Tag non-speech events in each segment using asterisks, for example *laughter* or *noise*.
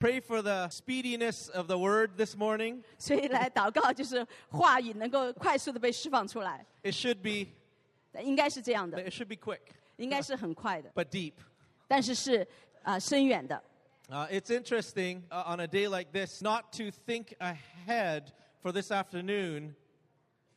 pray for the speediness of the word this morning. 所以来祷告就是话语能够快速的被释放出来， It should be 应该是这样的， it should be quick, 应该是很快的， but deep. 但是是啊、呃深远的。 Uh, it's interesting uh, on a day like this not to think ahead for this afternoon,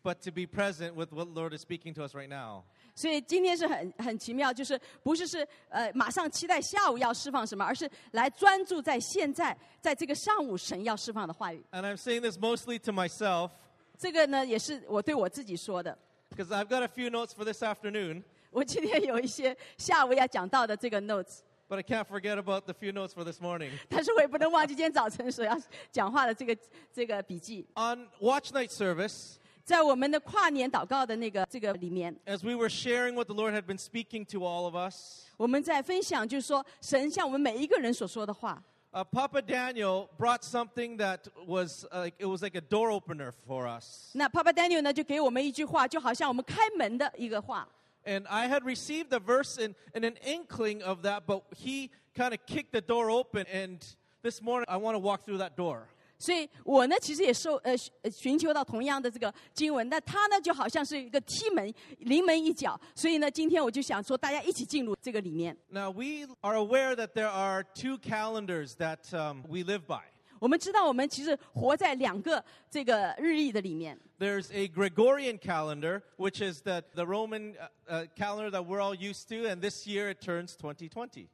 but to be present with what the Lord is speaking to us right now. 所以今天是很很奇妙，就是不是是呃马上期待下午要释放什么，而是来专注在现在，在这个上午神要释放的话语。And I'm saying this mostly to myself 这个呢也是我对我自己说的。because I've got a few notes for this afternoon, 我今天有一些下午要讲到的这个 notes，but I can't forget about the few notes for this morning. 但是我也不能忘记今天早晨所要讲话的这个这个笔记。On Watch Night service, 在我们的跨年祷告的那个这个里面， as we were sharing what the Lord had been speaking to all of us, 我们在分享，就是说神向我们每一个人所说的话。 uh, Papa Daniel brought something that was uh, like it was like a door opener for us. 那 Papa Daniel 呢，就给我们一句话，就好像我们开门的一个话。 And I had received a verse and, and an inkling of that, but he kind of kicked the door open. And this morning, I want to walk through that door. 所以我呢，其实也受呃呃寻求到同样的这个经文，那他呢就好像是一个踢门，临门一脚。所以呢，今天我就想说，大家一起进入这个里面。Now, we are aware that there are two calendars that um, we live by. 我们知道，我们其实活在两个这个日历的里面。There's a Gregorian calendar, which is the, the Roman uh, uh, calendar that we're all used to, and this year it turns 2020.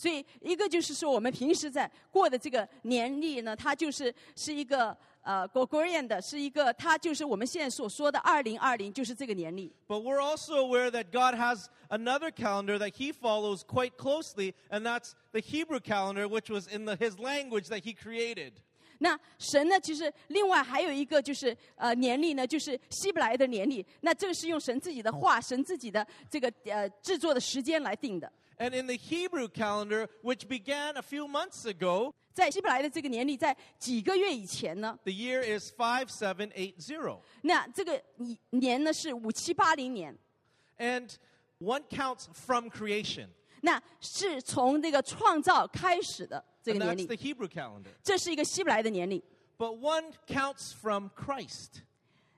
所以，一个就是说，我们平时在过的这个年历呢，它就是是一个呃 Gregorian 的，是一个它就是我们现在所说的二零二零，就是这个年历。But we're also aware that God has another calendar that He follows quite closely, and that's the Hebrew calendar, which was in the, His language that He created. 那神呢，其实另外还有一个就是呃年历呢，就是希伯来的年历。那这个是用神自己的话、神自己的这个呃制作的时间来定的。And in the Hebrew calendar, which began a few months ago, 在希伯来的这个年历，在几个月以前呢， the year is 5780. 那这个年呢是五七八零年， And one counts from creation. 那是从这个创造开始的这 And 个年 that's the 历， Hebrew calendar. 这是一个希伯来的年历。 But one counts from Christ,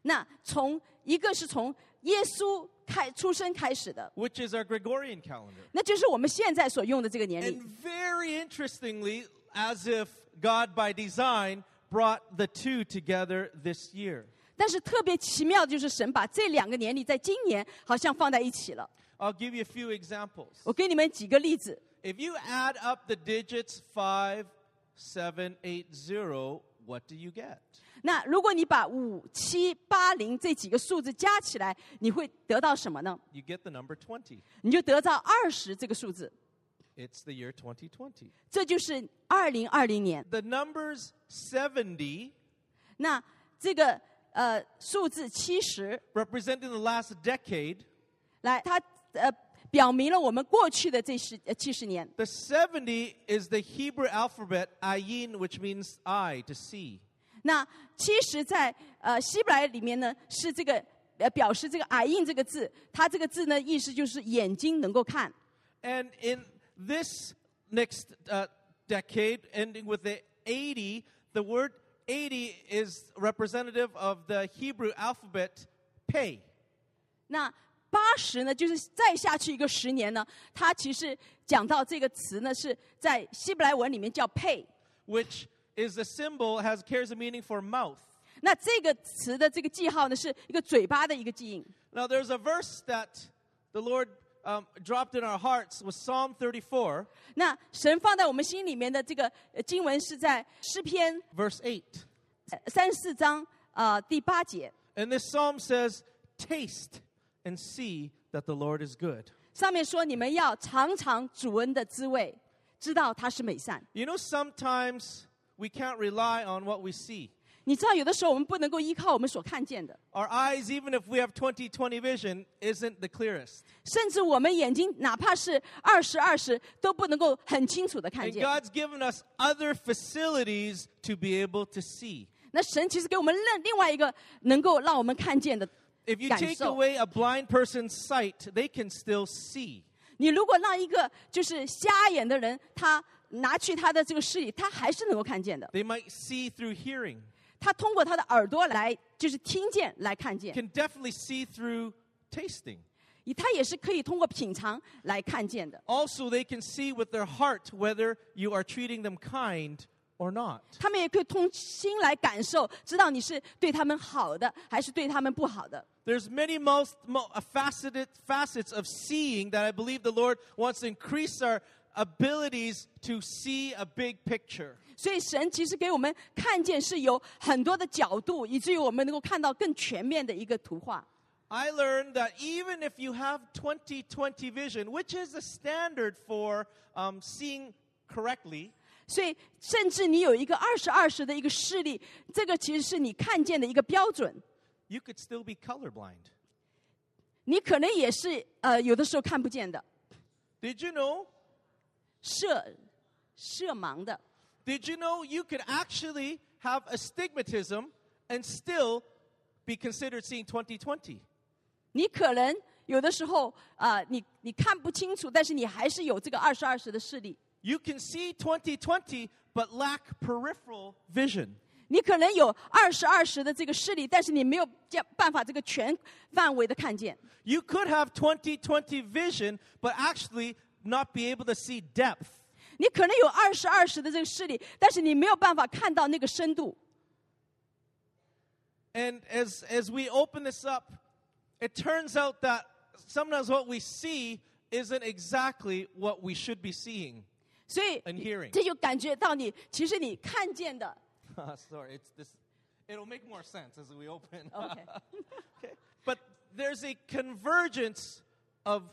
那从一个是从 耶稣开出生开始的， which is our Gregorian calendar. 那就是我们现在所用的这个年历 And。very interestingly, as if God by design brought the two together this year. 但是特别奇妙的就是神把这两个年历在今年好像放在一起了。 I'll give you a few examples. 我给你们几个例子。 If you add up the digits 5, 7, 8, 0, what do you get? 那如果你把五七八零这几个数字加起来，你会得到什么呢？You get the number twenty 你就得到二十这个数字，It's the year 2020. 这就是二零二零年。The numbers seventy 那这个呃数字七十，representing the last decade. 来，它呃表明了我们过去的这十呃七十年。The seventy is the Hebrew alphabet ayin, which means eye, to see. 那其实在呃希伯来里面呢是这个呃表示这个矮印这个字，它这个字呢意思就是眼睛能够看。And in this next uh, decade, ending with the eighty, the word eighty is representative of the Hebrew alphabet pay. 那八十呢，就是再下去一个十年呢，它其实讲到这个词呢是在希伯来文里面叫配。which is a symbol has carries a meaning for mouth. 那这个词的这个记号呢，是一个嘴巴的一个记印。 Now there's a verse that the Lord um, dropped in our hearts was Psalm 34, 那神放在我们心里面的这个呃经文是在诗篇 verse 8. 呃三十四章呃第八节， And this psalm says, Taste and see that the Lord is good. 上面说你们要尝尝主恩的滋味，知道他是美善。 You know, sometimes we can't rely on what we see. 你知道，有的时候我们不能够依靠我们所看见的， Our eyes, even if we have 20 20 vision, isn't the clearest. 甚至我们眼睛哪怕是二十二十都不能够很清楚的看 And 见。 God's given us other facilities to be able to see. 那神其实给我们另另外一个能够让我们看见的 If you 感 take 受。 away a blind person's sight, they can still see. 你如果让一个就是瞎眼的人，他 拿去他的这个视力，他还是能够看见的。 They might see through hearing, 他通过他的耳朵来，就是听见来看见， can definitely see through tasting. 他也是可以通过品尝来看见的。 Also, they can see with their heart whether you are treating them kind or not. 他们也可以通心来感受，知道你是对他们好的，还是对他们不好的。 There's many most, mo, uh, faceted facets of seeing that I believe the Lord wants to increase our abilities to see a big picture. 所以神其实给我们看见是有很多的角度，以至于我们能够看到更全面的一个图画。 I learned that even if you have 20/20 vision, which is the standard for um, seeing correctly, 所以，甚至你有一个二十二十的一个视力，这个其实是你看见的一个标准。 you could still be colorblind. 你可能也是呃，有的时候看不见的， Did you know? 色色盲的。 Did you know you could actually have astigmatism and still be considered seeing 20/20? 你可能有的时候啊、呃你你看不清楚，但是你还是有这个二十二十的视力。 You can see 20/20 but lack peripheral vision. 你可能有二十二十的这个视力，但是你没有这办法这个全范围的看见。 You could have 20/20 vision but actually not be able to see depth. 你可能有二十二十的这个视力，但是你没有办法看到那个深度。 And as, as we open this up, it turns out that sometimes what we see isn't exactly what we should be seing 所以 and hearing. 这就感觉到你其实你看见的 Sorry, *laughs* it's this. It'll make more sense as we open. OK， *laughs* Okay. But there's a convergence of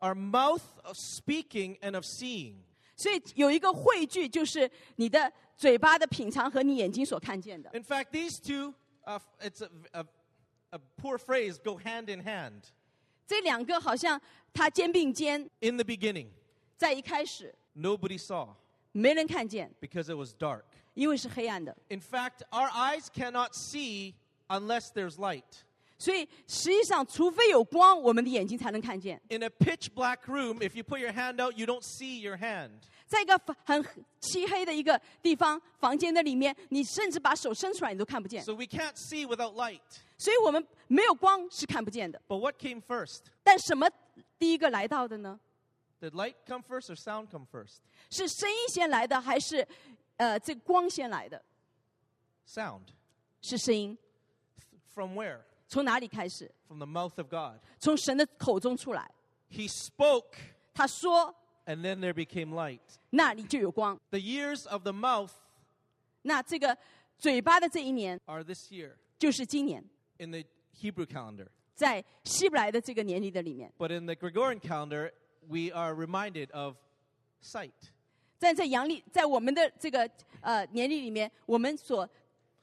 our mouth of speaking and of seeing. 所以有一个汇聚，就是你的嘴巴的品尝和你眼睛所看见的。 In fact, these two, uh, it's a, a, a poor phrase, go hand in hand. 这两个好像它肩并肩， In the beginning, 在一开始 nobody saw 没人看见， because it was dark. 因为是黑暗的。 In fact, our eyes cannot see unless there's light. 所以实际上，除非有光，我们的眼睛才能看见。 In a pitch black room, if you put your hand out, you don't see your hand. 在一个很漆黑的一个地方，房间的里面，你甚至把手伸出来，你都看不见。 So we can't see without light. 所以我们没有光是看不见的。 But what came first? 但什么第一个来到的呢？ Did light come first or sound come first? 是声音先来的，还是呃这光先来的？ Sound. 是声音， From where? 从哪里开始？ From the mouth of God. 从神的口中出来。 He spoke, 他说 and then there became light.：“ 那里就有光。 The years of the mouth ”那这个嘴巴的这一年 are this year 就是今年， in the Hebrew calendar. 在希伯来的这个年历的里面， But in the Gregorian calendar, we are reminded of sight. 在在阳历，在我们的这个呃年历里面，我们所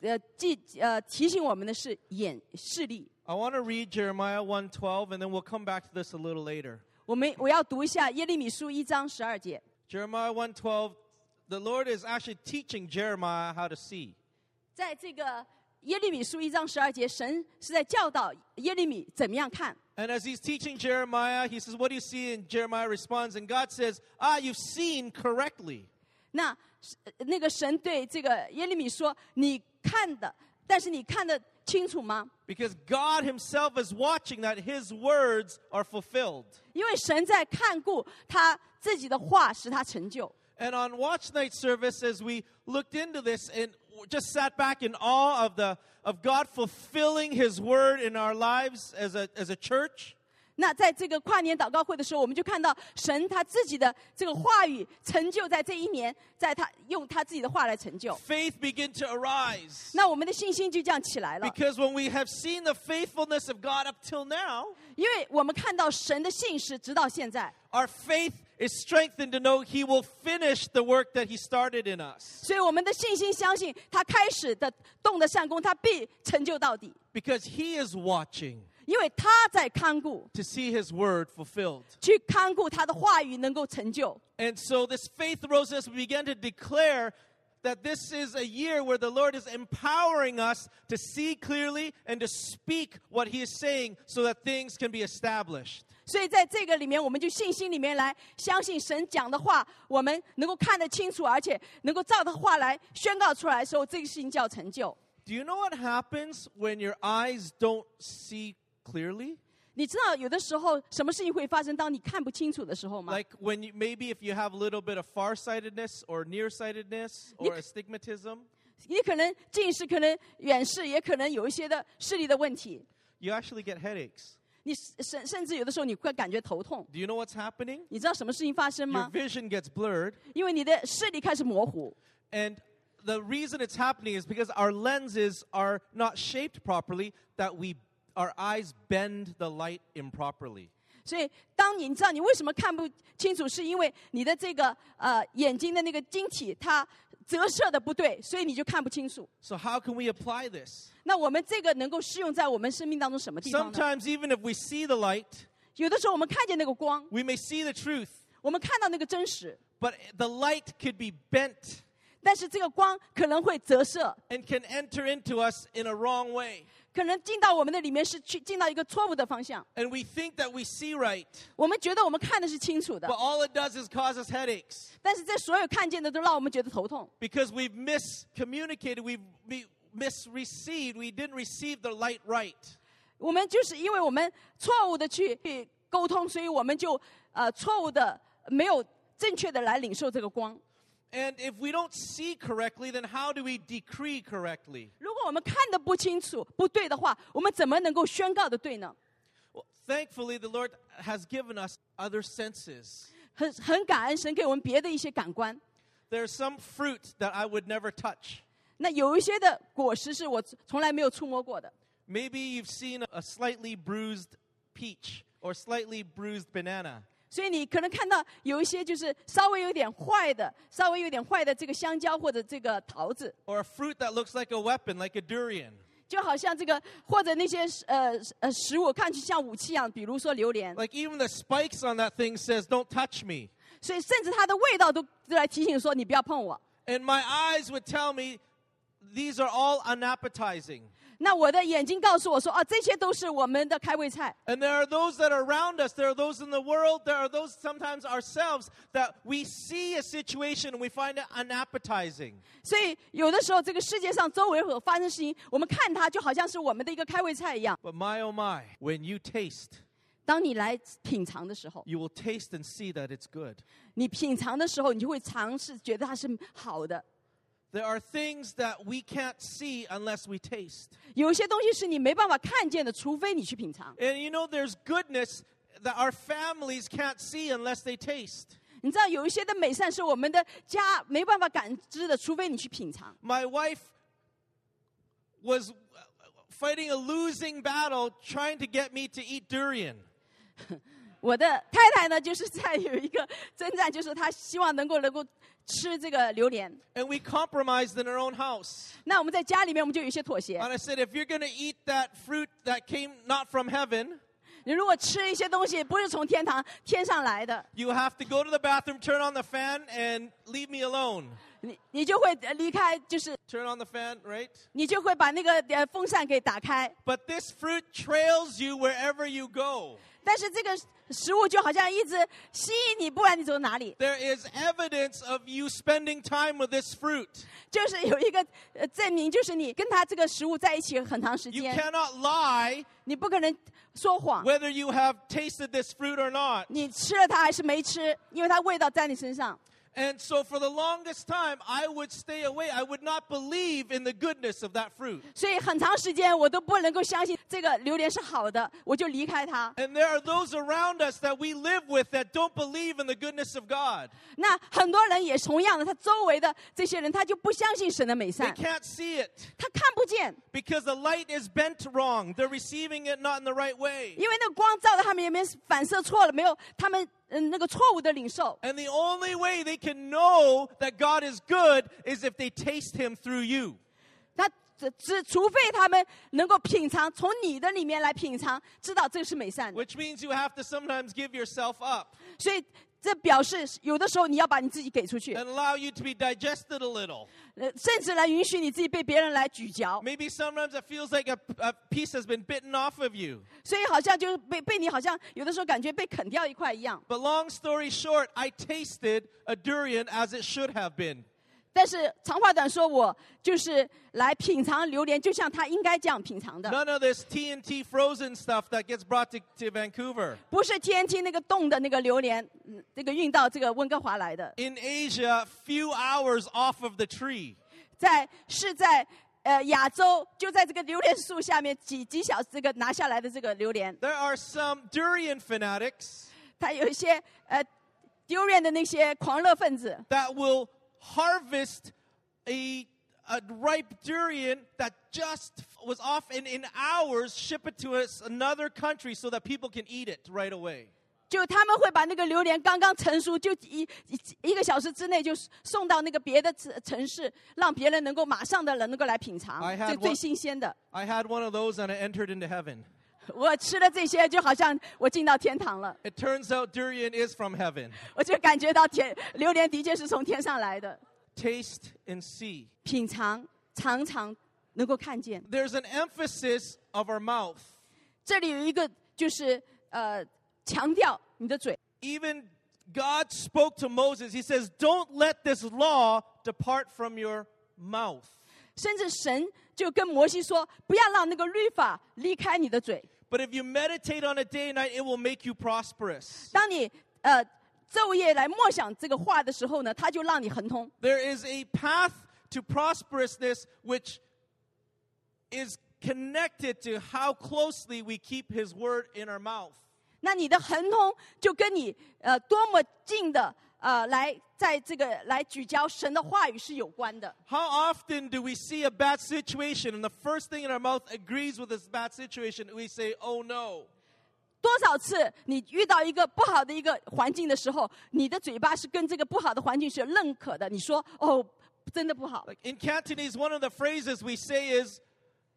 呃记呃提醒我们的是眼视力。 I want to read Jeremiah 1:12 and then we'll come back to this a little later. 我们我要读一下耶利米书一章十二节， Jeremiah 1:12 the Lord is actually teaching Jeremiah how to see. 在这个耶利米书一章十二节，神是在教导耶利米怎么样看。 And as he's teaching Jeremiah, he says, What do you see? And Jeremiah responds, and God says, Ah, you've seen correctly. 那呃那个神对这个耶利米说：“你看的，但是你看得清楚吗？ Because God himself is watching that his words are fulfilled. 因为神在看顾他自己的话，使他成就。 And on watch night service, as we looked into this and just sat back in awe of the of God fulfilling his word in our lives as a as a church, 那在这个跨年祷告会的时候，我们就看到神他自己的这个话语成就在这一年，在他用他自己的话来成就。 faith began to arise. 那我们的信心就这样起来了， Because when we have seen the faithfulness of God up till now, 因为我们看到神的信实，直到现在， our faith is strengthened to know he will finish the work that he started in us. 所以我们的信心相信他开始的动的善功，他必成就到底， Because he is watching 因为他在看顾， to see his word fulfilled. 去看顾他的话语能够成就。 And so this faith rose as we began to declare that this is a year where the Lord is empowering us to see clearly and to speak what He is saying so that things can be established. 所以在这个里面，我们就信心里面来相信神讲的话，我们能够看得清楚，而且能够照他话来宣告出来的时候，这个事情就要成就。 Do you know what happens when your eyes don't see clearly? 你知道有的时候什么事情会发生？当你看不清楚的时候吗？ Like when you, maybe if you have a little bit of farsightedness or nearsightedness or astigmatism, 你可能近视，可能远视，也可能有一些的视力的问题。 you actually get headaches. 你甚甚至有的时候你会感觉头痛。 Do you know what's happening? 你知道什么事情发生 Your 吗？ vision gets blurred. 因为你的视力开始模糊。 And the reason it's happening is because our lenses are not shaped properly, that we our eyes bend the light improperly. 所以，当你你知道你为什么看不清楚，是因为你的这个呃眼睛的那个晶体它折射的不对，所以你就看不清楚。 So how can we apply this? 那我们这个能够适用在我们生命当中什么地方呢？ Sometimes even if we see the light, 有的时候我们看见那个光， we may see the truth, 我们看到那个真实， but the light could be bent 但是这个光可能会折射， and can enter into us in a wrong way. 可能进到我们的里面是去进到一个错误的方向。And we think that we see right, 我们觉得我们看的是清楚的 but，all it does is cause us headaches 但是这所有看见的都让我们觉得头痛，because we've miscommunicated, we've we misreceived, we didn't receive the light right. 我们就是因为我们错误的去去沟通，所以我们就呃错误的没有正确的来领受这个光。And if we don't see correctly, then how do we decree correctly? 如果我们看得不清楚、不对的话，我们怎么能够宣告的对呢？ Well, thankfully, the Lord has given us other senses. 很很感恩神给我们别的一些感官。 There's some fruit that I would never touch. 那有一些的果实是我从来没有触摸过的， Maybe you've seen a slightly bruised peach or slightly bruised banana. 所以你可能看到有一些就是稍微有点坏的、稍微有点坏的这个香蕉或者这个桃子， Or a fruit that looks like a weapon, like a durian. 就好像这个或者那些呃呃食物看去像武器一样，比如说榴莲， Like even the spikes on that thing says, "Don't touch me." 所以甚至它的味道都都来提醒说你不要碰我。 And my eyes would tell me these are all unappetizing. 那我的眼睛告诉我说，啊，这些都是我们的开胃菜。And there are those that are around us, there are those in the world, there are those sometimes ourselves that we see a situation and we find it unappetizing. 所以有的时候，这个世界上周围所发生事情，我们看它就好像是我们的一个开胃菜一样。But my oh my, when you taste, 当你来品尝的时候，you will taste and see that it's good. 你品尝的时候，你就会尝试觉得它是好的。There are things that we can't see unless we taste. 有一些东西是你没办法看见的，除非你去品尝。 And you know, there's goodness that our families can't see unless they taste. 你知道有一些的美善是我们的家没办法感知的，除非你去品尝。 My wife was fighting a losing battle trying to get me to eat durian. *laughs* 我的太太呢，就是在有一个征战，就是她希望能够能够吃这个榴莲。And we compromised in our own house. 那我们在家里面，我们就有一些妥协。And I said, if you're going to eat that fruit that came not from heaven, 你如果吃一些东西不是从天堂天上来的，you have to go to the bathroom, turn on the fan, and leave me alone. 你你就会呃离开，就是 Turn on the fan, right? 你就会把那个呃风扇给打开。But this fruit trails you wherever you go. 但是这个食物就好像一直吸引你，不管你走哪里，There is evidence of you spending time with this fruit. 就是有一个呃证明，就是你跟它这个食物在一起很长时间 You，cannot lie 你不可能说谎，whether you have tasted this fruit or not. 你吃了它还是没吃，因为它味道在你身上。And so for the longest time, I would stay away. I would not believe in the goodness of that fruit. 所以很长时间我都不能够相信这个榴莲是好的，我就离开它。 And there are those around us that we live with that don't believe in the goodness of God. 那很多人也同样的，他周围的这些人，他就不相信神的美 They 善， can't see it 他看不见， because the light is bent wrong. They're receiving it not in the right way. 因为那个光照到他们里面反射错了，没有他们 嗯那个错误的领受。 And the only way they can know that God is good is if they taste Him through you. 他 只只除非他们能够品尝，从你的里面来品尝，知道这是美善的。 Which means you have to sometimes give yourself up 所以 这表示有的时候你要把你自己给出去， and allow you to be digested a little. 呃，甚至来允许你自己被别人来咀嚼。 Maybe sometimes it feels like a, a piece has been bitten off of you. 所以好像就是被被你好像有的时候感觉被啃掉一块一样。 But long story short, I tasted a durian as it should have been. 但是长话短说，我就是来品尝榴莲，就像他应该这样品尝的，None of this TNT frozen stuff that gets brought to, to Vancouver. 不是 TNT 那个冻的那个榴莲，嗯这个运到这个温哥华来的，In Asia, few hours off of the tree. 在是在呃亚洲，就在这个榴莲树下面几几小时这个拿下来的这个榴莲，There are some durian fanatics 他有一些呃 durian 的那些狂热分子，that will harvest a, a ripe durian that just was off and in hours ship it to us, another country so that people can eat it right away. 就他们会把那个榴莲刚刚成熟，就一一一个小时之内就送到那个别的城城市，让别人能够马上的能够来品尝 I had 这最 one- 新鲜的。 I had one of those and I entered into heaven. 我吃了这些，就好像我进到天堂了。It turns out durian is from heaven. 我就感觉到天榴莲的确是从天上来的，Taste and see. 品尝常常能够看见。There's an emphasis of our mouth. 这里有一个就是呃强调你的嘴，Even God spoke to Moses. He says, Don't let this law depart from your mouth. 甚至神就跟摩西说，不要让那个律法离开你的嘴。But if you meditate on it day and night, it will make you prosperous. 当你呃昼夜来默想这个话的时候呢，它就让你亨通。 There is a path to prosperousness which is connected to how closely we keep His word in our mouth. 那你的亨通就跟你呃多么近的 呃来在这个来聚焦神的话语是有关的。How often do we see a bad situation and the first thing in our mouth agrees with this bad situation? We say, oh no. 多少次你遇到一个不好的一个环境的时候，你的嘴巴是跟这个不好的环境是认可的。你说哦，真的不好。Like in Cantonese, one of the phrases we say is,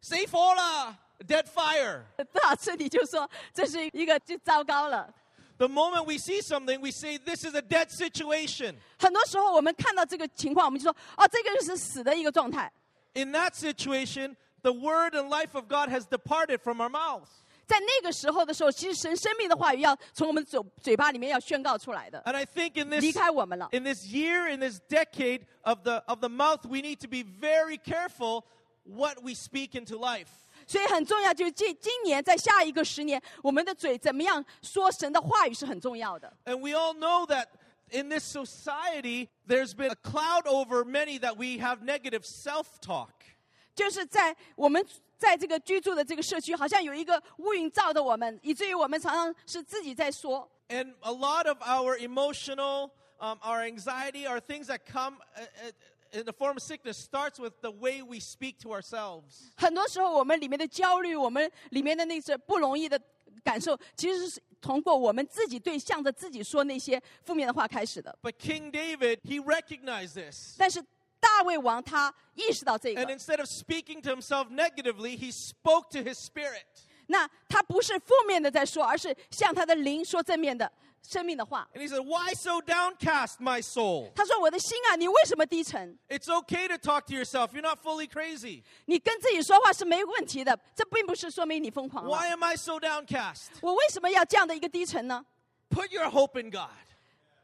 say fola, dead fire. 多少次你就说这是一个就糟糕了。The moment we see something, we say, this is a dead situation. 很多时候我们看到这个情况，我们就说哦，这个是死的一个状态。 In that situation, the word and life of God has departed from our mouth. 在那个时候的时候，其实神生命的话语要从我们嘴嘴巴里面要宣告出来的， And I think in 离 this 开我们了。 in this year, in this decade of the of the mouth, we need to be very careful what we speak into life. 所以很重要，就是今今年在下一个十年，我们的嘴怎么样说神的话语是很重要的。And we all know that in this society, there's been a cloud over many that we have negative self-talk. 就是在我们在这个居住的这个社区，好像有一个乌云罩着我们，以至于我们常常是自己在说。And a lot of our emotional, um, our anxiety, things that come uh, uh, in the form of sickness starts with the way we speak to ourselves. 很多时候，我们里面的焦虑，我们里面的那些不容易的感受，其实是通过我们自己对向着自己说那些负面的话开始的。 But King David, he recognized this. 但是大卫王他意识到这 And 个， instead of speaking to himself negatively, he spoke to his spirit. 那他不是负面的在说，而是向他的灵说正面的生命的话。 And he said, Why so downcast, my soul? 他说：“我的心啊，你为什么低沉？ It's okay to talk to yourself. You're not fully crazy. 你跟自己说话是没问题的，这并不是说明你疯狂了。 Why am I so downcast? 我为什么要这样的一个低沉呢？ Put your hope in God.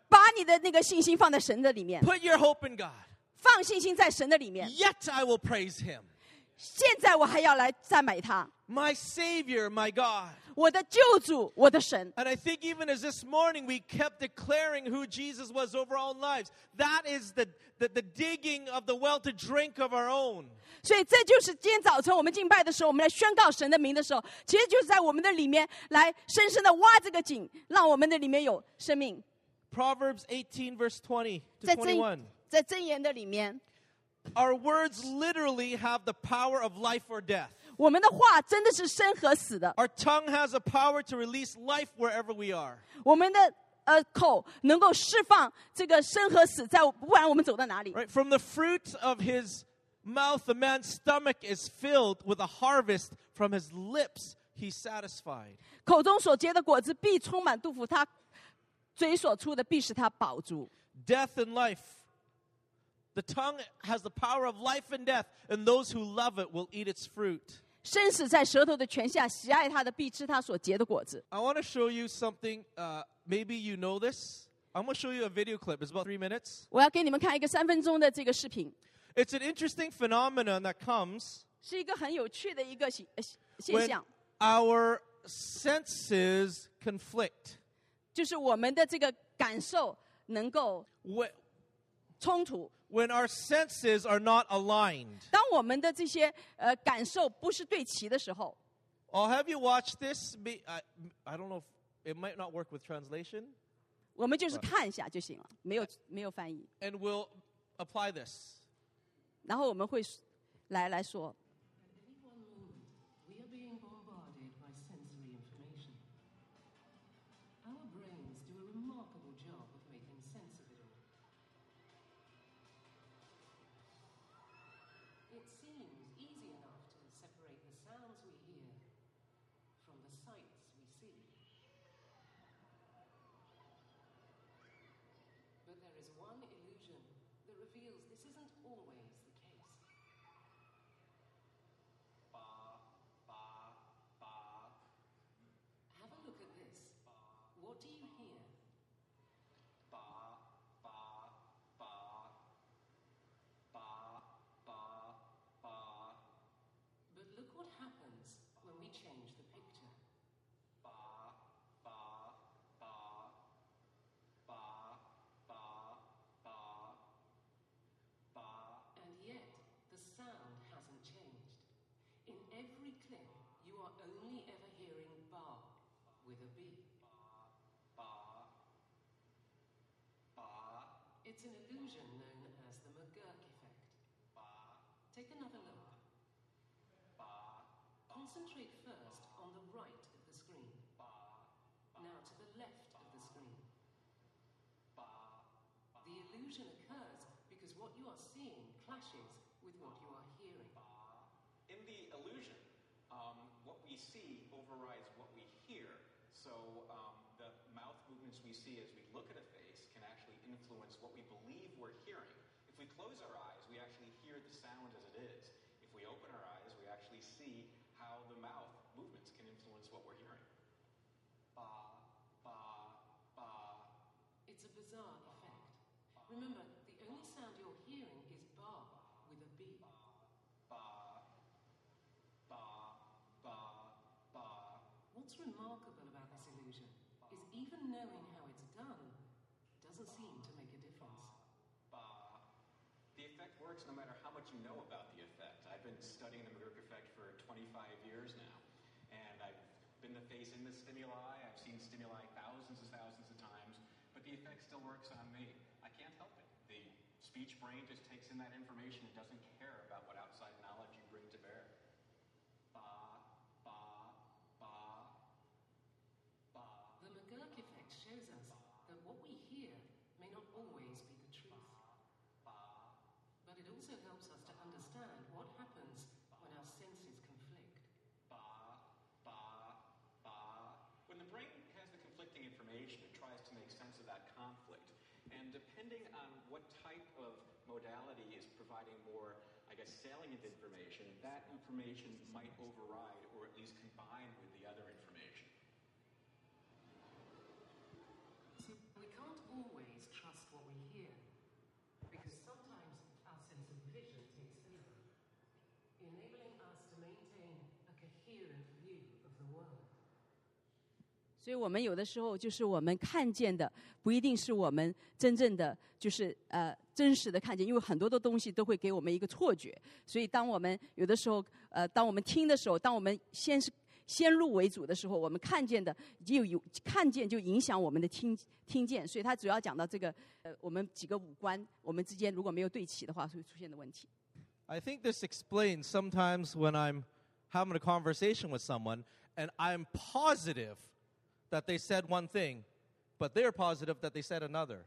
把你的那个信心放在神的里面， Put your hope in God. 放信心在神的里面。 Yet I will praise him. 现在我还要来赞美他， My Savior, my God. 我的救主，我的神。 And I think even as this morning we kept declaring who Jesus was over our own lives, that is the, the, the digging of the well to drink of our own. 所以这就是今天早晨我们敬拜的时候，我们来宣告神的名的时候，其实就是在我们的里面来深深的挖这个井，让我们的里面有生命。 Proverbs 18, verse 20 to 在 21. 真在真言的里面， Our words literally have the power of life or death. Our tongue has a power to release life wherever we are. from the fruit of his mouth, the man's stomach is filled with a harvest from his lips. He satisfied. 口中所结的果子必充满肚腹，他嘴所出的必使他饱足。Death and life The tongue has the power of life and death, and those who love it will eat its fruit. 生死在舌头的权下，喜爱他的必吃他所结的果子。 I want to show you something. Uh, maybe you know this. I'm going to show you a video clip. It's about three minutes. 我要给你们看一个三分钟的这个视频， It's an interesting phenomenon that comes 是一个很有趣的一个现呃现 when 象， our senses conflict. 就是我们的这个感受能够 When, 冲突。 when our senses are not aligned. 当我们的这些呃感受不是对齐的时候， Oh, have you watched this? Me- I, I don't know if it might not work with translation. 我们就是看一下就行了，没有没有翻译。 And we'll apply this. 然后我们会来来说， That reveals this isn't always the case. Have a look at this. What do you hear? But look what happens when we change the picture. And yet, the sound hasn't changed. In every clip, you are only ever hearing ba a B. It's an illusion known as the McGurk effect. Take another look. Concentrate first on the right of the screen. Now to the left of the screen. The illusion occurs because what you are seeing clashes with what you are hearing. In the illusion, um, what we see overrides what we hear. So um, the mouth movements we see as we look at a face can actually influence what we believe we're hearing. If we close our eyes, we actually hear the sound as it is. If we open our eyes, we actually see how the mouth movements can influence what we're hearing. Ba, ba, ba. It's a bizarre effect. Remember, the only sound you're hearing is ba with a B. ba, ba, ba, ba. What's remarkable about this illusion is even knowing how it's done doesn't seem to make a difference. Ba. The effect works no matter how much you know about the effect. I've been studying the McGurk effect for 25 years now, and I've been the face in the stimuli. I've seen stimuli thousands and thousands of times, but the effect still works on me. I can't help it. The speech brain just takes in that information and doesn't care about what outside knowledge you bring to bear. Ba, ba, ba, ba. The McGurk effect shows us that what we hear may not always be the truth. But it also helps us to understand what happens when our senses conflict. Ba, ba, ba. When the brain has the conflicting information, it tries to make sense of that conflict. And depending on what type of modality is providing more, I guess, salient information, that information might override or at least combine with the other information. We can't always trust what we hear because sometimes our sense of vision takes over, enabling us to maintain a coherent view of the world. 所以我们有的时候就是我们看见的不一定是我们真正的就是呃真实的看见，因为很多的东西都会给我们一个错觉。所以当我们有的时候呃当我们听的时候，当我们先是先入为主的时候，我们看见的就有看见就影响我们的听听见。所以他主要讲到这个呃我们几个五官我们之间如果没有对齐的话，会出现的问题。I think this explains sometimes when I'm having a conversation with someone and I'm positive that they said one thing, but they're positive that they said another.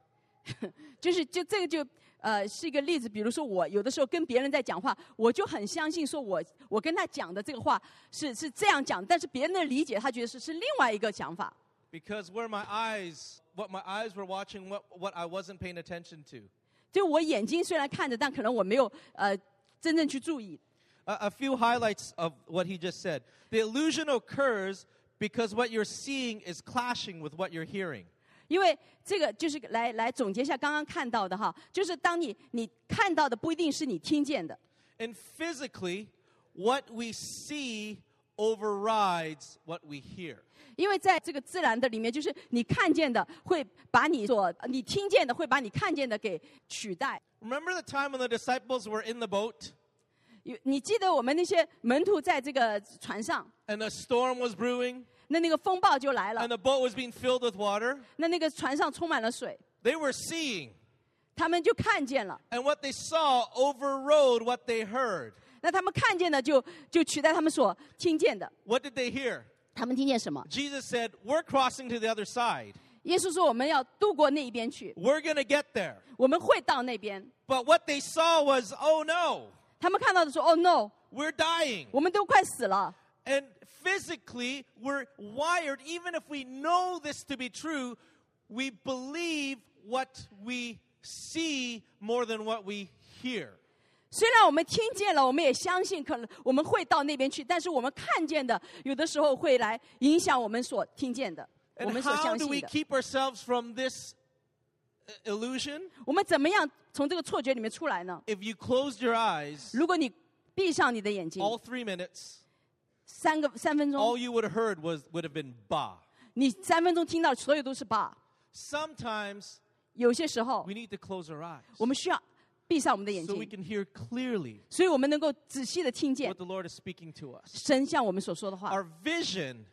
*laughs* 就是就这个就呃是一个例子，比如说我有的时候跟别人在讲话，我就很相信说我我跟他讲的这个话是是这样讲，但是别人的理解他觉得是是另外一个想法。 Because where my eyes, what my eyes were watching, what, what I wasn't paying attention to. 就我眼睛虽然看着，但可能我没有呃真正去注意。 A, a few highlights of what he just said. The illusion occurs because what you're seeing is clashing with what you're hearing. 因为这个就是来来总结一下刚刚看到的哈，就是当你你看到的不一定是你听见的， And physically, what we see overrides what we hear. 因为在这个自然的里面，就是你看见的会把你所你听见的会把你看见的给取代。 Remember the time when the disciples were in the boat 有你记得我们那些门徒在这个船上， and a storm was brewing 那那个风暴就来 and 了， the boat was being filled with water? 那那个船上充满了水， They were seeing, 他们就看见了。 and what they saw overrode what they heard. 那他们看见的就就取代他们所听见的。 What did they hear? 他们听见什么？ Jesus said, We're crossing to the other side. 耶稣说我们要渡过那一边去， We're going to get there. 我们会到那边。 But what they saw was, Oh no, 他们看到的说：“哦 no， we're dying. 我们都快死了。 And physically, we're wired, even if we know this to be true, we believe what we see more than what we hear. ”虽然我们听见了，我们也相信可能我们会到那边去，但是我们看见的有的时候会来影响我们所听见的，我 And 们所 how 相 do 信 we 的。 keep ourselves from this uh, illusion? 我们怎么样 从这个错觉里面出来呢？ If you closed your eyes 如果你闭上你的眼睛， all three minutes, 三个三分 all 钟， you would have heard was would have been ba. 你三分钟听到的所有都是吧。 Sometimes 有些时候 we，need to close our eyes 我们需要闭上我们的眼 so we 睛， can hear clearly 所以我们能够仔细的听见 what the Lord is speaking to us. 神向我们所说的话。 Our vision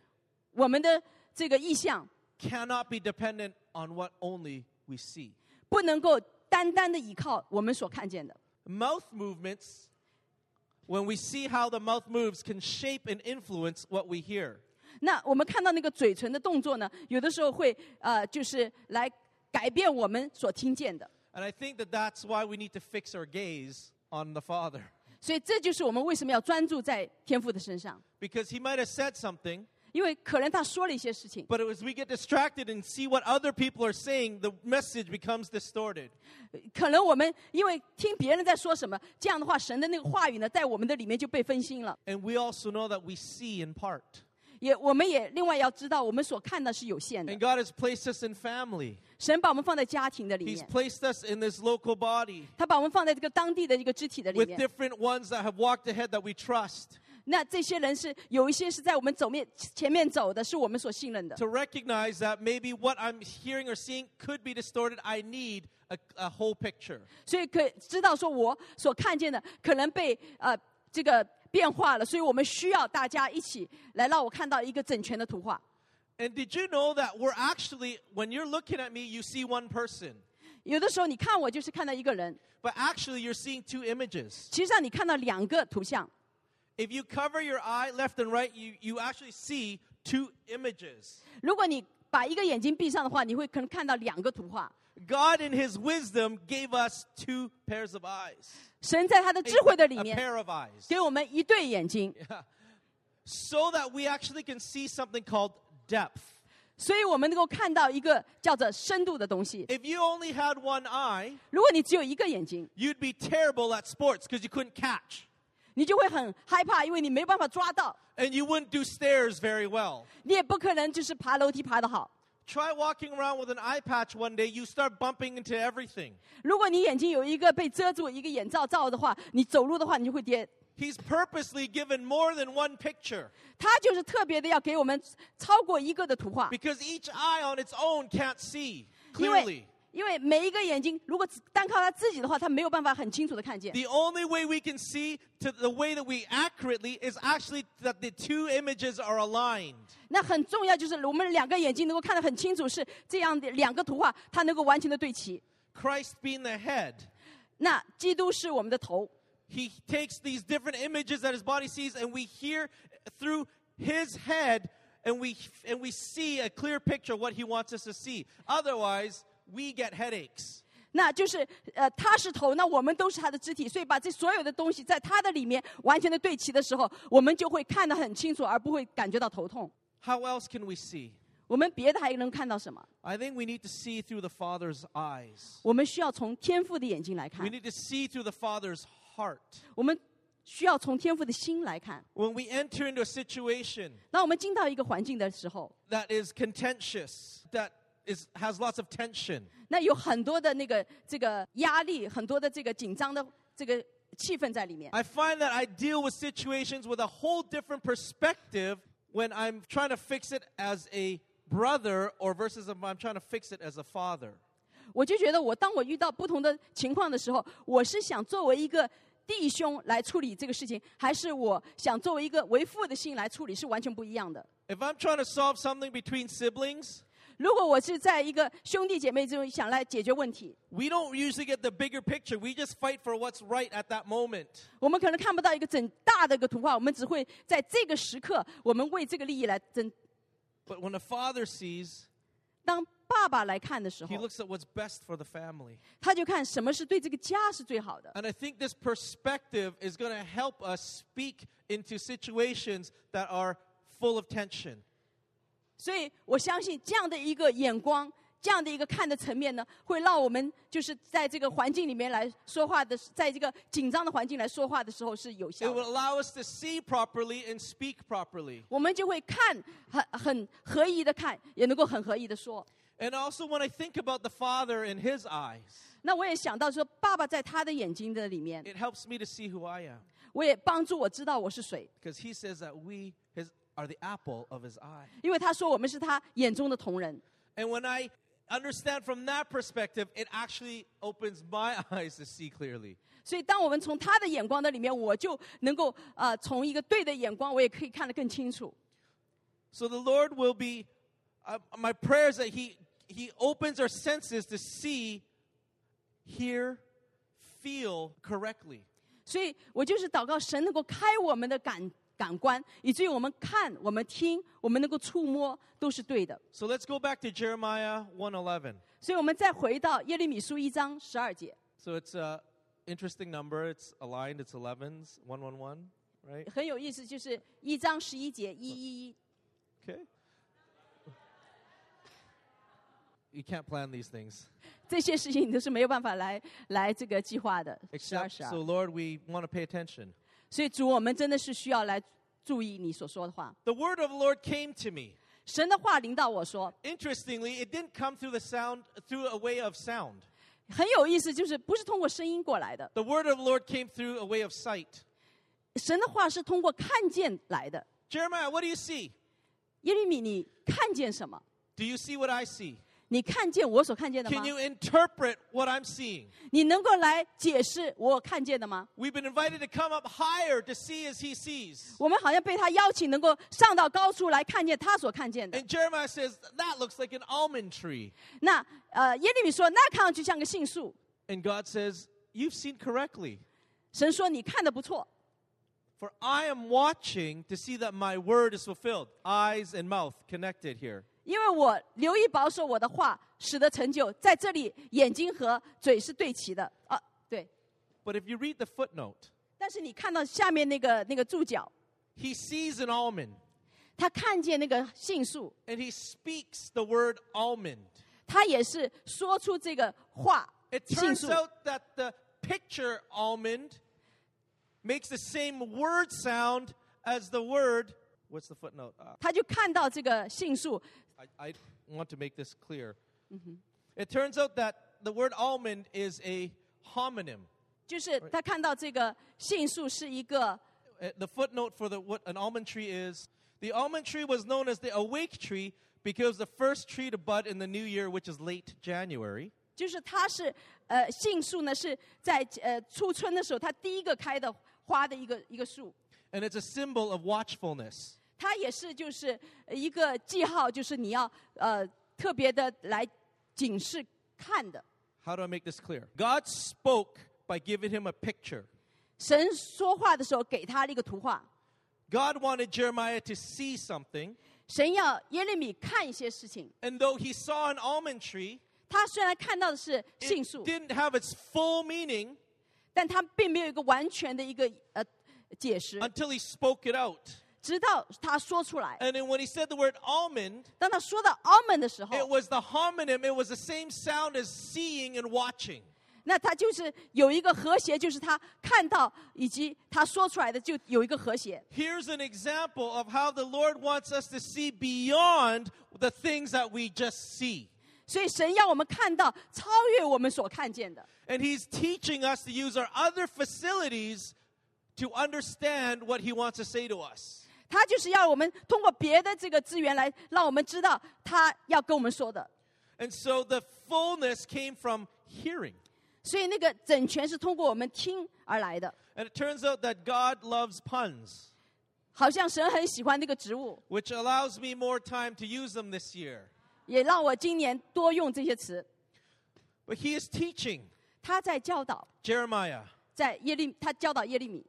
我们的这个意向 cannot be dependent on what only we see. 不能够 单单的依靠我们所看见的。 Mouth movements, when we see how the mouth moves, can shape and influence what we hear. 那我们看到那个嘴唇的动作呢，有的时候会呃，就是来改变我们所听见的。 And I think that that's why we need to fix our gaze on the Father. 所以这就是我们为什么要专注在天父的身上， Because He might have said something, 因为可能他说了一些事情， but as we get distracted and see what other people are saying, the message becomes distorted. 可能我们因为听别人在说什么，这样的话，神的那个话语呢，在我们的里面就被分心了。 And we also know that we see in part. 也我们也另外要知道，我们所看的是有限的 And。God has placed us in family. 神把我们放在家庭的里 He's 面， placed us in this local body 他把我们放在这个当地的一个肢体的里 with 面。 different ones that have walked ahead that we trust. 那这些人是有一些是在我们走面前面走的，是我们所信任的。To recognize that maybe what I'm hearing or seeing could be distorted, I need a, a whole picture. 所以可知道说我所看见的可能被呃这个变化了，所以我们需要大家一起来让我看到一个整全的图画。And did you know that we're actually, when you're looking at me, you see one person, 有的时候你看我就是看到一个人，but actually you're seeing two images. 其实际上你看到两个图像。If you cover your eye left and right, you, you actually see two images. 如果你把一个眼睛闭上的话，你会可能看到两个图画。 God, in His wisdom, gave us two pairs of eyes. 神在他的 A, 智慧的里 a 面 pair of eyes. 给我们一对眼睛， So *laughs* that we actually can see something called depth. 所以我们能够看到一个叫做深度的东西。 If you only had one eye, 如果你只有一个眼睛， you'd be terrible at sports because you couldn't catch. 你就会很害怕，因为你没办法抓到， And you wouldn't do stairs very well. 你也不可能就是爬楼梯爬得好。 Try walking around with an eye patch one day, you start bumping into everything. 如果你眼睛有一个被遮住，一个眼罩罩的话，你走路的话，你就会跌。 He's purposely given more than one picture 他就是特别的要给我们超过一个的图画， because each eye on its own can't see 因 clearly. 为因为每一个眼睛如果只单靠他自己的话，他没有办法很清楚的看见。 The only way we can see to the way that we accurately is actually that the two images are aligned. 那很重要就是我们两个眼睛能够看得很清楚，是这样的两个图画，它能够完全的对齐。 Christ being the head, 那基督是我们的头， he takes these different images that his body sees and we hear through his head and we and we see a clear picture of what he wants us to see. Otherwise, we get headaches. 那就是呃，他是头，那我们都是他的肢体，所以把这所有的东西在他的里面完全的对齐的时候，我们就会看得很清楚，而不会感觉到头痛。 How else can we see? 我们别的还能看到什么？ I think we need to see through the Father's eyes. 我们需要从天父的眼睛来 We 看， need to see through the Father's heart. 我们需要从天父的心来看。 When we enter into a situation 当我们进到一个环境的时候， that is contentious, that is, has lots of tension, 那有很多的那个这个压力，很多的这个紧张的这个气氛在里面。 I find that I deal with situations with a whole different perspective when I'm trying to fix it as a brother or versus if I'm trying to fix it as a father. 我就觉得我当我遇到不同的情况的时候，我是想作为一个弟兄来处理这个事情，还是我想作为一个为父的心来处理，是完全不一样的。 If I'm trying to solve something between siblings, 如果我是在一个兄弟姐妹中想来解决问题， we don't usually get the bigger picture. We just fight for what's right at that moment. 我们可能看不到一个整大的一个图画，我们只会在这个时刻，我们为这个利益来争。 But when a father sees, 当爸爸来看的时 he 候， looks at what's best for the family. 他就看什么是对这个家是最好的。 And I think this perspective is going to help us speak into situations that are full of tension. 所以我相信这样的一个眼光，这样的一个看的层面呢，会让我们就是在这个环境里面来说话的，在这个紧张的环境来说话的时候是有效 It will。allow us to see properly and speak properly. 我们就会看很很合宜的看，也能够很合宜的说。And also, when I think about the Father in His eyes, 那我也想到说，爸爸在他的眼睛的里面，it helps me to see who I am. 我也帮助我知道我是谁，Because He says that we are the apple of His eye. 因为他说我们是他眼中的同人。 And when I understand from that perspective, it actually opens my *laughs* eyes to see clearly. 所以，当我们从他的眼光的里面，我就能够呃，从一个对的眼光，我也可以看得更清楚。 So the Lord will be, uh, my prayer is that He, he opens our senses to see, hear, feel correctly. 所以我就是祷告神能够开我们的感 感官，以至于我们看、我们听、我们能够触摸都是对的。So let's go back to Jeremiah 111. 所以，我们再回到耶利米书一章十二节，So it's a interesting number. It's aligned. It's 11s, 111, right? 很有意思，就是一章十一节一一一。Okay. You can't plan these things. 这些事情你都是没有办法来来这个计划的，Except, so。Lord, we want to pay attention. 所以主，我们真的是需要来注意你所说的话。 The word of the Lord came to me. 神的话领导我说， Interestingly, it didn't come through the sound, through a way of sound. 很有意思，就是不是通过声音过来的， The word of the Lord came through a way of sight. 神的话是通过看见来的。 Jeremiah, what do you see? 耶利米，你看见什么？ Do you see what I see? 你看见我所看见的吗 Can？you interpret what I'm seeing? 你能够来解释我看见的吗？ We've been invited to come up higher to see as he sees. 我们好像被他邀请，能够上到高处来看见他所看见的。 And Jeremiah says, that looks like an almond tree. 那呃，耶利米说，那看上去像个杏树。 And God says, You've seen correctly. 神说你看的不错， For I am watching to see that my word is fulfilled. Eyes and mouth connected here. 因为我留意保守我的话，使得成就。在这里，眼睛和嘴是对齐的啊，对。But if you read the footnote, 但是你看到下面那个那个注脚，he sees an almond 他看见那个杏树，and he speaks the word almond. 他也是说出这个话 It turns。out that the picture almond makes the same word sound as the word. What's the footnote? Uh, 他就看到这个杏树，I, I want to make this clear. It turns out that the word almond is a homonym. 就是他看到这个杏树是一个 Uh, The footnote for the, what an almond tree is the almond tree was known as the awake tree because the first tree to bud in the new year, which is late January. 就是它是呃杏树呢是在呃初春的时候，它第一个开的花的一个一个树， And it's a symbol of watchfulness. 它也是就是一个记号，就是你要呃特别的来警示看的。 How do I make this clear? God spoke by giving him a picture. 神说话的时候给他了一个图画， God wanted Jeremiah to see something. 神要耶利米看一些事情， And though he saw an almond tree, 他虽然看到的是 it 信数， didn't have its full meaning 但他并没有一个完全的一个呃解释， until he spoke it out. 直到他说出来。 And then when he said the word almond, 当他说到 almond 的时候 it，was the homonym, it was the same sound as seeing and watching. 那他就是有一个和谐，就是他看到以及他说出来的就有一个和谐。 Here's an example of how the Lord wants us to see beyond the things that we just see. 所以神要我们看到超越我们所看见的， And He's teaching us to use our other facilities to understand what He wants to say to us. 他就是要我们通过别的这个资源来让我们知道他要跟我们说的。And so the fullness came from hearing. 所以那个整全是通过我们听而来的，And it turns out that God loves puns, 好像神很喜欢那个植物，which allows me more time to use them this year. 也让我今年多用这些词。But He is teaching 他在教导，Jeremiah 在耶利，他教导耶利米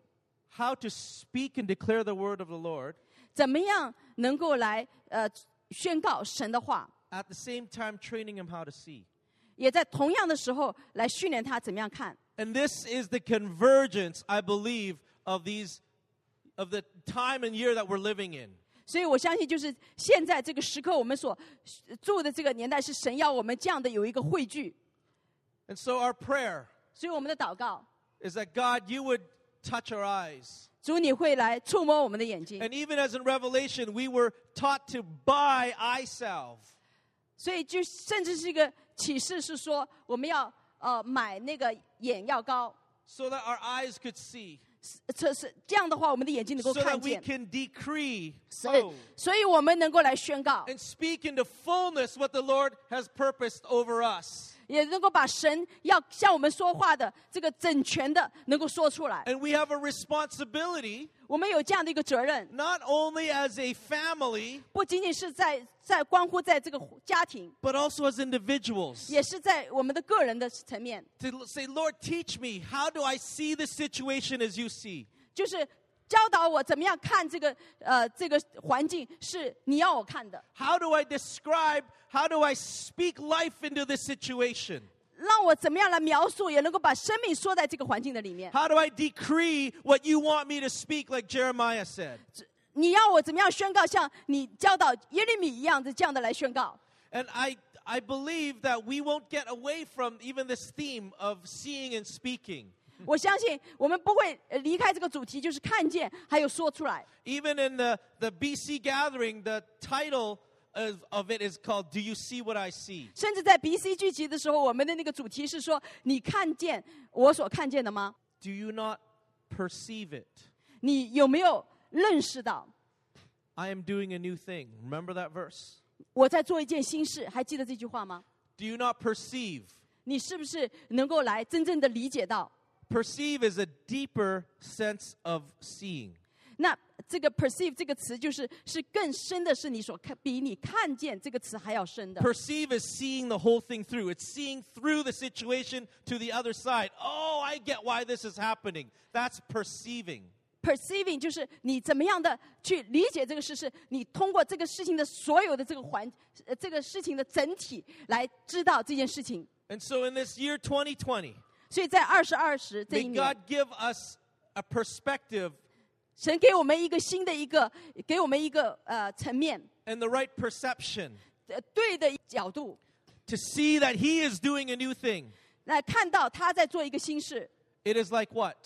how to speak and declare the word of the Lord 怎么样能够来呃宣告神的话， at the same time training him how to see. 也在同样的时候来训练他怎么样看。 And this is the convergence, I believe, of these of the time and year that we're living in. 所以我相信，就是现在这个时刻，我们所住的这个年代，是神要我们这样的有一个汇聚。 And so our prayer 所以我们的祷告， is that God, you would touch our eyes. 主你会来触摸我们的眼睛。 And even as in Revelation, we were taught to buy eye salve. 所以就甚至是一个启示，是说我们要呃买那个眼药膏， so that our eyes could see, 这是这样的话，我们的眼睛能够 so 看 that we 见。 can decree 所以 oh, 所以我们能够来宣告， and speak into fullness what the Lord has purposed over us. 也能够把神要向我们说话的这个整全的能够说出来。And we have a responsibility, 我们有这样的一个责任，not only as a family, 不仅仅是在在关乎在这个家庭，but also as individuals. 也是在我们的个人的层面，To say, Lord, teach me, how do I see the situation as you see? 就是教导我怎么样看这个呃这个环境是你要我看的， How do I describe, how do I speak life into this situation? 让我怎么样来描述，也能够把生命说在这个环境的里面。 How do I decree what you want me to speak, like Jeremiah said? 你要我怎么样宣告，像你教导耶利米一样的这样的来宣告。 And I, I believe that we won't get away from even this theme of seeing and speaking. 我相信我们不会呃离开这个主题，就是看见还有说出来。Even in the, the BC gathering, the title of, of it is called Do You See What I See? 甚至在 BC 聚集的时候，我们的那个主题是说：你看见我所看见的吗？Do you not perceive it? 你有没有认识到 I am doing a new thing. Remember that verse? 我在做一件新事？还记得这句话吗？Do you not perceive? 你是不是能够来真正的理解到？Perceive is a deeper sense of seeing. 那这个 perceive 这个词，就是是更深的，是你所看，比你看见这个词还要深的。 Perceive is seeing the whole thing through. It's seeing through the situation to the other side. Oh, I get why this is happening. That's perceiving. perceiving 就是你怎么样的去理解这个事，是你通过这个事情的所有的这个环，呃，这个事情的整体来知道这件事情。 And so in this year 2020, 所以在二十二十这 may 一 God 年， give us a perspective 神给我们一个新的一个，给我们一个呃层面， and the right perception 呃对的角度， to see that He is doing a new thing. 来看到他在做一个新事。 It is like what?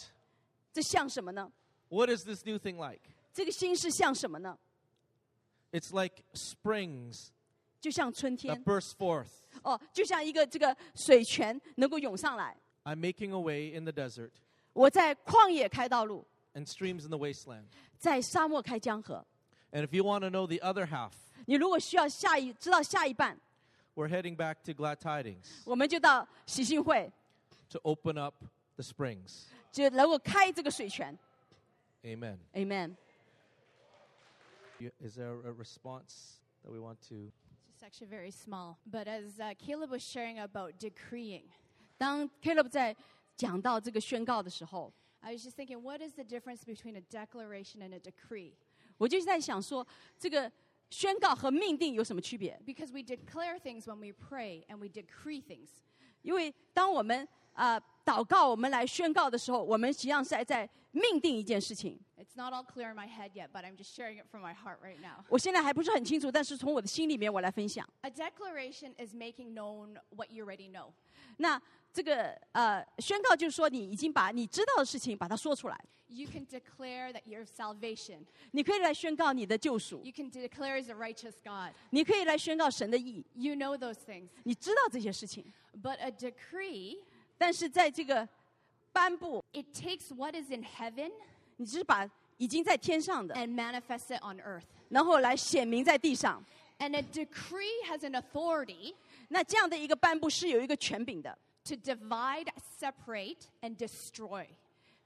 这像什么呢？ What is this new thing like? 这个新事像什么呢？ It's like springs 就像春 that 天 burst forth. 哦，就像一个这个水泉能够涌上来。 I'm making a way in the desert 我在旷野开道路， and streams in the wasteland. 在沙漠开江河。 And if you want to know the other half, 你如果需要下一知道下一半， we're heading back to Glad Tidings 我们就到喜信会， to open up the springs. 就能够开这个水泉。 Amen. Amen。 You- Is there a response that we want to? It's actually very small. But as uh, Caleb was sharing about decreeing, 当 Caleb 在讲到这个宣告的时候，I was just thinking, what is the difference between a declaration and a decree? 我就是在想说，这个宣告和命定有什么区别？Because we declare things when we pray and we decree things. 因为当我们呃祷告，我们来宣告的时候，我们实际上是在在命定一件事情。 It's not all clear in my head yet, but I'm just sharing it from my heart right now. 我现在还不是很清楚，但是从我的心里面我来分享。 A declaration is making known what you already know. 那这个呃宣告就是说，你已经把你知道的事情把它说出来， You can declare that your salvation. 你可以来宣告你的救赎， You can declare as a righteous God. 你可以来宣告神的义， You know those things. 你知道这些事情。 But a decree, 但是在这个颁布， it takes what is in heaven 你只是把已经在天上的， and manifests it on earth. 然后来显明在地上。 And a decree has an authority 那这样的一个颁布是有一个权柄的， to divide, separate, and destroy.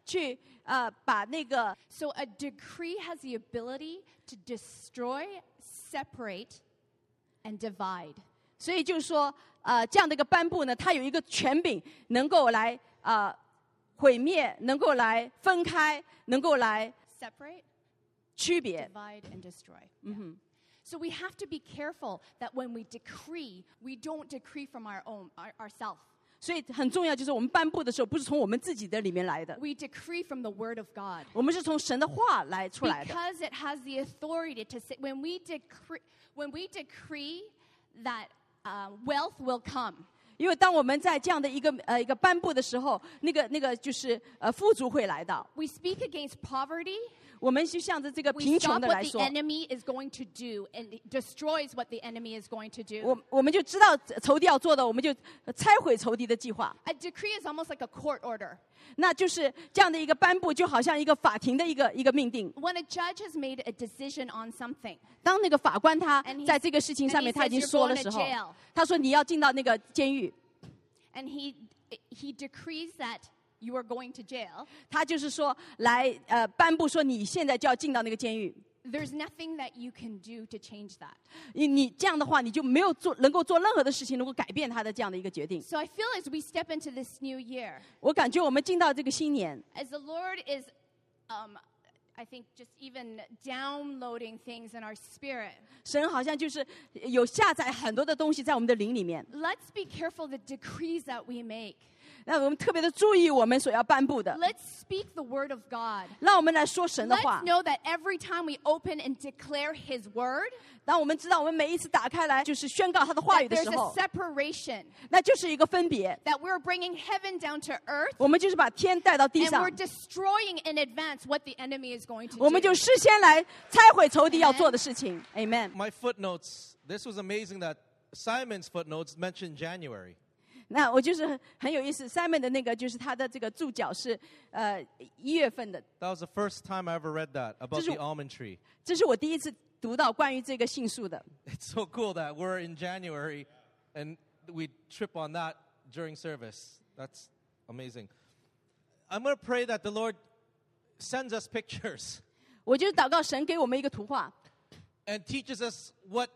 去呃把那个 So a decree has the ability to destroy, separate, and divide. 所以就是说， 呃，这样的一个颁布呢，它有一个权柄，能够来呃毁灭，能够来分开，能够来 Separate, 区别。 divide, and destroy. So we have to be careful that when we decree, we don't decree from our own our, ourselves. 所以很重要，就是我们颁布的时候，不是从我们自己的里面来的， We decree from the Word of God. 我们是从神的话来出来的。 Because it has the authority to say, when we decree, when we decree that uh, wealth will come, 因为当我们在这样的一个呃一个颁布的时候，那个那个就是呃富足会来到，we speak against poverty. 我们就向着这个 We 贫穷 stop 的 what 来 the 说， enemy is going to do and it destroys what the enemy is going to do. 我我们就知道仇敌要做的，我们就呃拆毁仇敌的计划。 A decree is almost like a court order. 那就是这样的一个颁布，就好像一个法庭的一个一个命令。 When a judge has made a decision on something, 当那个法官他 And he- 在这个事情上面 and he 他已经 says you're 说的 going 时 to 候 jail.，他说你要进到那个监狱， and he he decrees that you are going to jail, 他就是说来呃颁布说你现在就要进到那个监狱。 there's nothing that you can do to change that. 你你这样的话，你就没有做能够做任何的事情能够改变他的这样的一个决定。 So I feel as we step into this new year, 我感觉我们进到这个新年， as the Lord is, um, I think, just even downloading things in our spirit. 神好像就是有下载很多的东西在我们的灵里面。 Let's be careful the decrees that we make. 那我们特别的注意我们所要颁布的， Let's speak the word of God. 让我们来说神的 Let's 话。 know that every time we open and declare His word, 当我们知道我们每一次打开来就是宣告他的话语 that 的 there's 时 a 候， separation, 那就是一个分别。 that we're bringing heaven down to earth, 我们就是把天带到地 and 上 we're，destroying in advance what the enemy is going to 我们就 do. 事先来拆毁仇敌要做的事情。Amen。 My footnotes, this was amazing that Simon's footnotes mentioned January. 那我就是很很有意思，Simon 的那个就是他的这个注脚是呃一月份的， That was the first time I ever read that about This is- the almond tree. 这是我第一次读到关于这个杏树的。 It's so cool that we're in January and we trip on that during service. That's amazing. I'm going to pray that the Lord sends us pictures 我就是祷告神给我们一个图画， and teaches us what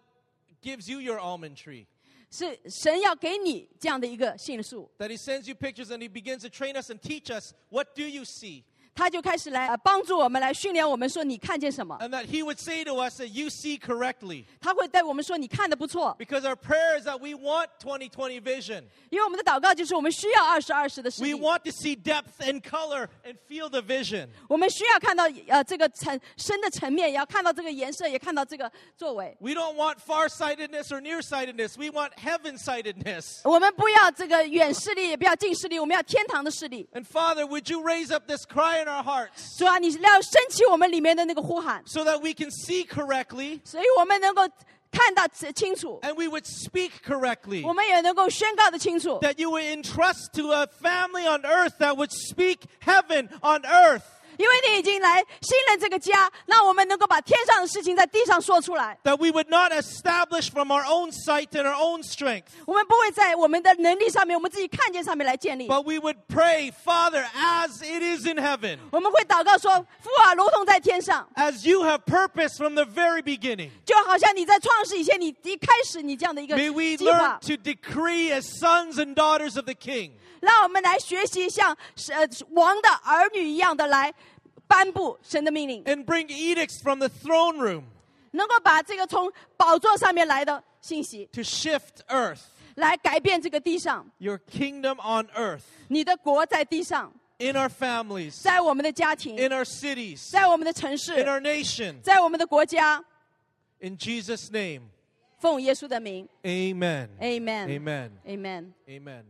gives you your almond tree. 是神要给你这样的一个杏树， That He sends you pictures and He begins to train us and teach us what do you see? 他就开始来呃帮助我们来训练我们，说你看见什么？ And that He would say to us that you see correctly. 他会对我们说你看的不错， Because our prayer is that we want 2020 vision. 因为我们的祷告就是我们需要二十二十的视 We 力， want to see depth and color and feel the vision. 我们需要看到呃这个层深的层面，也要看到这个颜色，也看到这个作为。 We don't want farsightedness or nearsightedness. We want heaven sightedness. 我们不要这个远视力，也不要近视力，我们要天堂的视力。 And Father, would you raise up this cry in our hearts 主啊，你要升起我们里面的那个呼喊， so that we can see correctly 所以我们能够看到清楚， and we would speak correctly? 我们也能够宣告的清楚。 That you would entrust to a family on earth that would speak heaven on earth. 因为你已经来信任这个家，那我们能够把天上的事情在地上说出来。 That we would not establish from our own sight and our own strength, 我们不会在我们的能力上面，我们自己看见上面来建立。 but we would pray, Father, as it is in heaven, 我们会祷告说：“父啊，如同在天上， as you have purpose from the very beginning. 就好像你在创世以前，你一开始你这样的一个 May we 计划 learn，to decree as sons and daughters of the King. 让我们来学习像呃王的儿女一样的来 颁布神的命令， and bring edicts from the throne room 能够把这个从宝座上面来的信息 to shift earth, 来改变这个地上， your kingdom on earth, 你的国在地上， in our families, 在我们的家庭， in our cities, 在我们的城 in 市， our nation. 在我们的国家， In Jesus' name, 奉耶稣的名 amen. ，Amen。 Amen. Amen。 Amen.